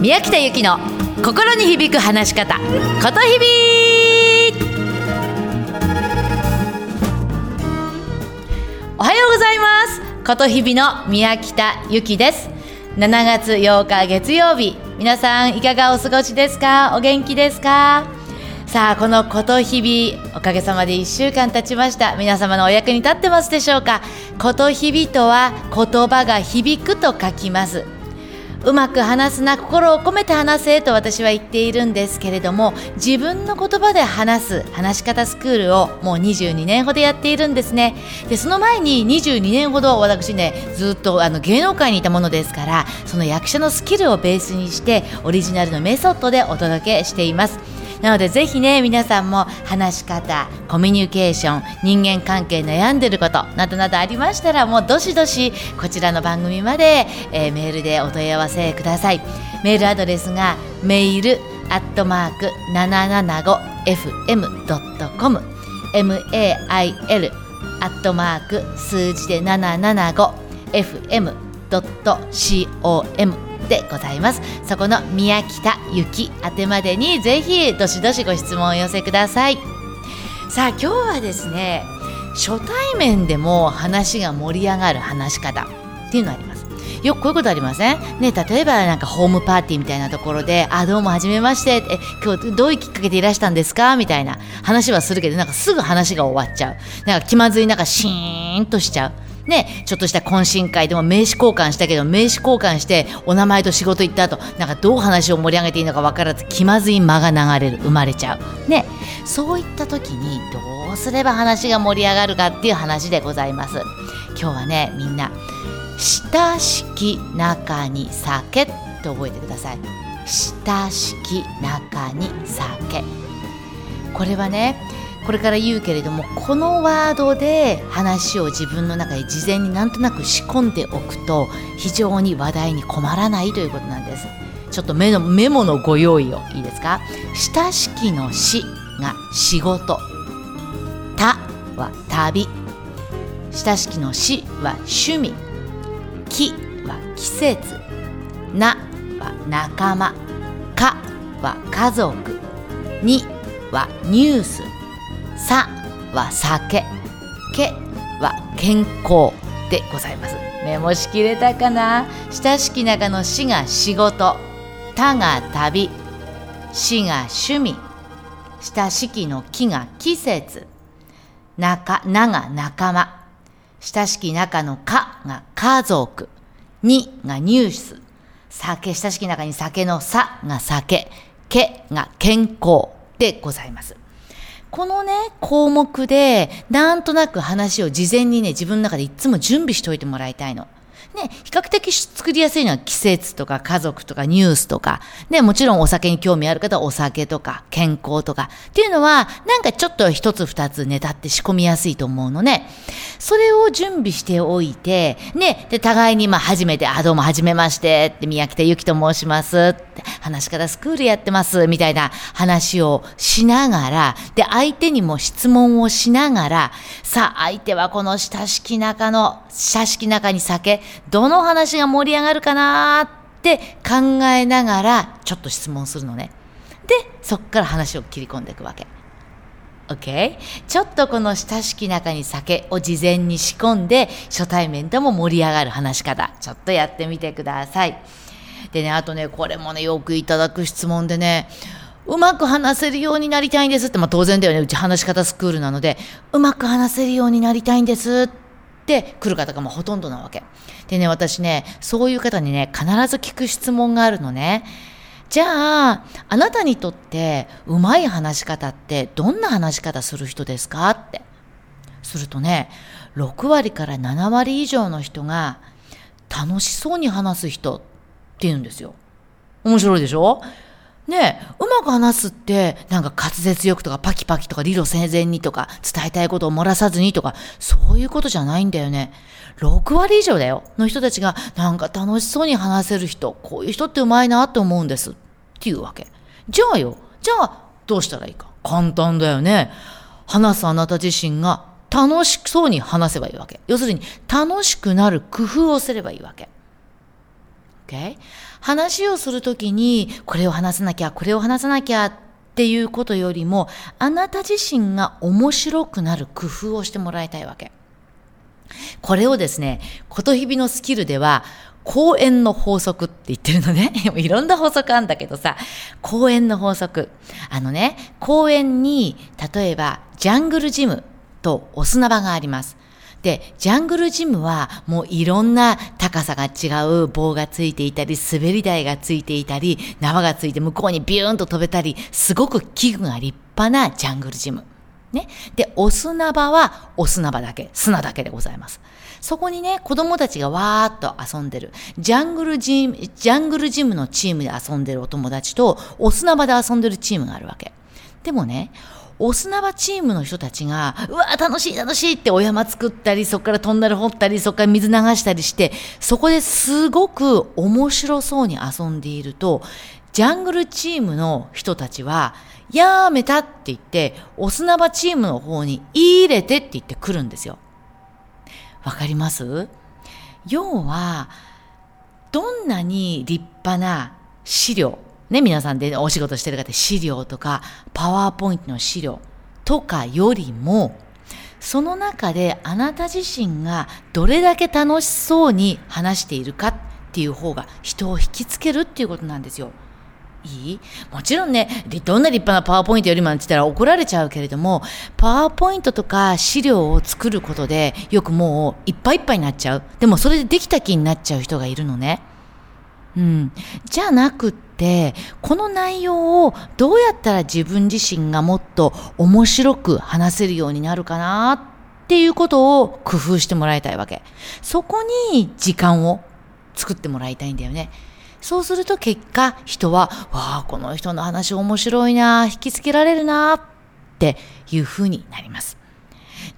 宮北由紀の心に響く話し方ことひびおはようございます。ことひびの宮北由紀です。7月8日月曜日。皆さんいかがお過ごしですか？お元気ですか？さあこのこと日々おかげさまで1週間経ちました。皆様のお役に立ってますでしょうか？こと日々とは言葉が響くと書きます。うまく話すな心を込めて話せと私は言っているんですけれども自分の言葉で話す話し方スクールをもう22年ほどやっているんですね。でその前に22年ほど私ねずっとあの芸能界にいたものですからその役者のスキルをベースにしてオリジナルのメソッドでお届けしています。なのでぜひね皆さんも話し方コミュニケーション人間関係悩んでることなどなどありましたらもうどしどしこちらの番組まで、えー、メールでお問い合わせください。メールアドレスがメールアットマーク 775fm.com mail アットマーク数字で 775fm.com でございます。そこの宮北ゆき宛てまでにぜひどしどしご質問をお寄せください。さあ今日はですね初対面でも話が盛り上がる話し方っていうのあります。よくこういうことありません？ね例えばなんかホームパーティーみたいなところで「あどうもはじめまして」え今日どういうきっかけでいらしたんですか?」みたいな話はするけどなんかすぐ話が終わっちゃう。なんか気まずいなんかシーンとしちゃう。ね、ちょっとした懇親会でも名刺交換したけど名刺交換してお名前と仕事行った後なんかどう話を盛り上げていいのか分からず気まずい間が流れる生まれちゃう、ね、そういった時にどうすれば話が盛り上がるかっていう話でございます。今日はねみんな親しき中に酒って覚えてください。親しき中に酒。これはねこれから言うけれどもこのワードで話を自分の中で事前になんとなく仕込んでおくと非常に話題に困らないということなんです。ちょっとメのメモのご用意をいいですか？親しきの死が仕事。たは旅。親しきの死は趣味。きは季節。なは仲間。かは家族。にはニュース。さは酒。けは健康でございます。メモしきれたかな？親しき中の死が仕事。他が旅。死が趣味。親しきの木が季節。中名が仲間。親しき中のかが家族。にがニュース酒。親しき中に酒のさが酒。けが健康でございます。このね、項目で、なんとなく話を事前にね、自分の中でいつも準備しておいてもらいたいの。ね、比較的作りやすいのは季節とか家族とかニュースとか、ね、もちろんお酒に興味ある方はお酒とか健康とか。っていうのは、なんかちょっと一つ二つネタって仕込みやすいと思うのね。それを準備しておいて、ね、で、互いにまあ初めて、あ、どうも初めまして、って宮北ゆきと申します、って話し方スクールやってます、みたいな話をしながら、で、相手にも質問をしながら、さあ、相手はこの親しき中の、親しき中に酒、どの話が盛り上がるかなって考えながらちょっと質問するのね。で、そっから話を切り込んでいくわけ。OK? ちょっとこの親しき中に酒を事前に仕込んで初対面でも盛り上がる話し方ちょっとやってみてください。でね、あとね、これもね、よくいただく質問でね、うまく話せるようになりたいんですって、まあ当然だよね、うち話し方スクールなので、うまく話せるようになりたいんですって来る方がもうほとんどなわけ。でね、私ね、そういう方にね、必ず聞く質問があるのね。じゃあ、あなたにとってうまい話し方ってどんな話し方する人ですかって。するとね、6割から7割以上の人が楽しそうに話す人って言うんですよ。面白いでしょ？ねうまく話すって、なんか滑舌よくとかパキパキとか理路整然にとか伝えたいことを漏らさずにとか、そういうことじゃないんだよね。6割以上だよ。の人たちが、なんか楽しそうに話せる人、こういう人ってうまいなって思うんです。っていうわけ。じゃあよ、じゃあどうしたらいいか。簡単だよね。話すあなた自身が楽しそうに話せばいいわけ。要するに、楽しくなる工夫をすればいいわけ。OK? 話をするときに、これを話さなきゃ、これを話さなきゃっていうことよりも、あなた自身が面白くなる工夫をしてもらいたいわけ。これをですね、ことひびのスキルでは、公園の法則って言ってるのね。いろんな法則あんだけどさ、公園の法則。あのね、公園に、例えば、ジャングルジムとお砂場があります。で、ジャングルジムはもういろんな高さが違う棒がついていたり、滑り台がついていたり、縄がついて向こうにビューンと飛べたり、すごく器具が立派なジャングルジム。ね。で、お砂場はお砂場だけ、砂だけでございます。そこにね、子供たちがわーっと遊んでる。ジャングルジム、ジャングルジムのチームで遊んでるお友達と、お砂場で遊んでるチームがあるわけ。でもね、お砂場チームの人たちが、うわ楽しい楽しいってお山作ったり、そこからトンネル掘ったり、そこから水流したりして、そこですごく面白そうに遊んでいると、ジャングルチームの人たちは、やめたって言って、お砂場チームの方に言い入れてって言ってくるんですよ。わかります？要は、どんなに立派な資料、ね、皆さんでお仕事してる方、資料とか、パワーポイントの資料とかよりも、その中であなた自身がどれだけ楽しそうに話しているかっていう方が人を引きつけるっていうことなんですよ。いい？もちろんね、どんな立派なパワーポイントよりもって言ったら怒られちゃうけれども、パワーポイントとか資料を作ることで、よくもういっぱいいっぱいになっちゃう。でもそれでできた気になっちゃう人がいるのね。うん。じゃなくって、この内容をどうやったら自分自身がもっと面白く話せるようになるかなっていうことを工夫してもらいたいわけ。そこに時間を作ってもらいたいんだよね。そうすると結果、人は、わあ、この人の話面白いな、引きつけられるな、っていう風になります。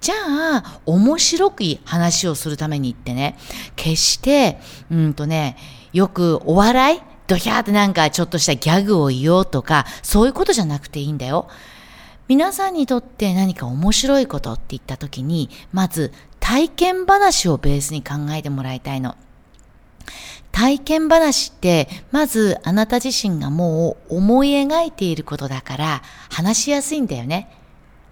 じゃあ、面白くいい話をするためにってね、決して、うんとね、よくお笑いドヒャーってなんかちょっとしたギャグを言おうとか、そういうことじゃなくていいんだよ。皆さんにとって何か面白いことって言った時に、まず体験話をベースに考えてもらいたいの。体験話って、まずあなた自身がもう思い描いていることだから話しやすいんだよね。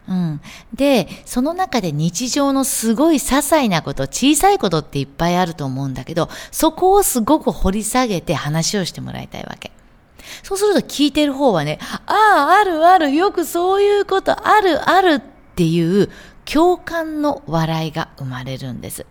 うん。で、その中で日常のすごい些細なこと、小さいことっていっぱいあると思うんだけど、そこをすごく掘り下げて話をしてもらいたいわけ。そうすると聞いてる方はね、ああ、あるある、よくそういうことあるあるっていう共感の笑いが生まれるんです。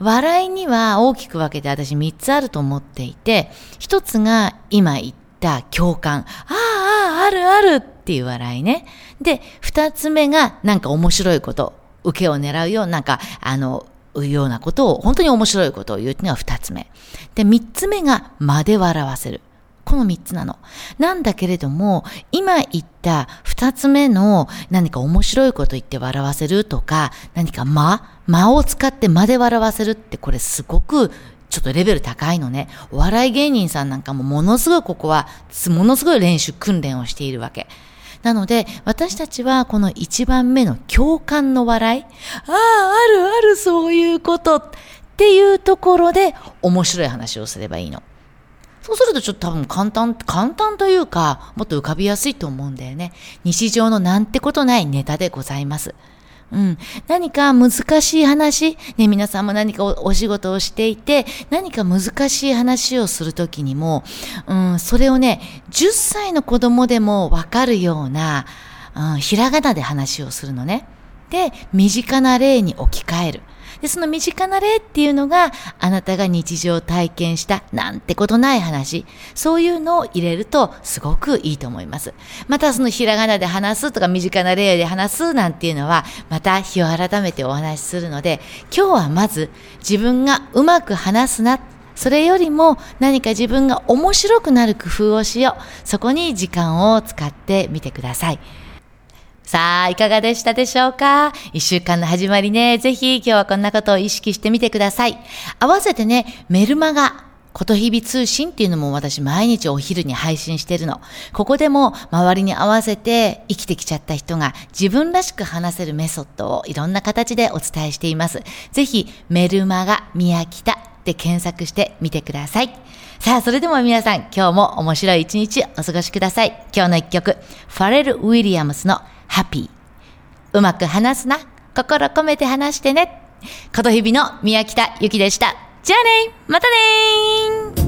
笑いには大きく分けて私3つあると思っていて、1つが今言った共感。ああ、ああ、あるあるっていう笑いね。で、2つ目がなんか面白いこと。受けを狙うようなんか、あの、うようなことを、本当に面白いことを言うっていうのが二つ目。で、三つ目が間で笑わせる。この三つなの。なんだけれども、今言った二つ目の何か面白いこと言って笑わせるとか、何か間間を使って間で笑わせるってこれすごくちょっとレベル高いのね。お笑い芸人さんなんかもものすごいここは、ものすごい練習、訓練をしているわけ。なので、私たちはこの一番目の共感の笑い、ああ、あるあるそういうことっていうところで面白い話をすればいいの。そうするとちょっと多分簡単、簡単というか、もっと浮かびやすいと思うんだよね。日常のなんてことないネタでございます。うん。何か難しい話、ね、皆さんも何かお仕事をしていて、何か難しい話をするときにも、うん、それをね、10歳の子供でもわかるような、うん、ひらがなで話をするのね。で、身近な例に置き換える。で、その身近な例っていうのが、あなたが日常体験したなんてことない話、そういうのを入れるとすごくいいと思います。またそのひらがなで話すとか身近な例で話すなんていうのは、また日を改めてお話しするので、今日はまず自分がうまく話すな、それよりも何か自分が面白くなる工夫をしよう。そこに時間を使ってみてください。さあ、いかがでしたでしょうか？一週間の始まりね、ぜひ今日はこんなことを意識してみてください。合わせてね、メルマガ、ことひび通信っていうのも私毎日お昼に配信してるの。ここでも周りに合わせて生きてきちゃった人が自分らしく話せるメソッドをいろんな形でお伝えしています。ぜひメルマガ宮北で検索してみてください。さあ、それでも皆さん、今日も面白い一日お過ごしください。今日の一曲、ファレル・ウィリアムスのハッピー。うまく話すな。心込めて話してね。ことひびの宮北ゆきでした。じゃあねまたね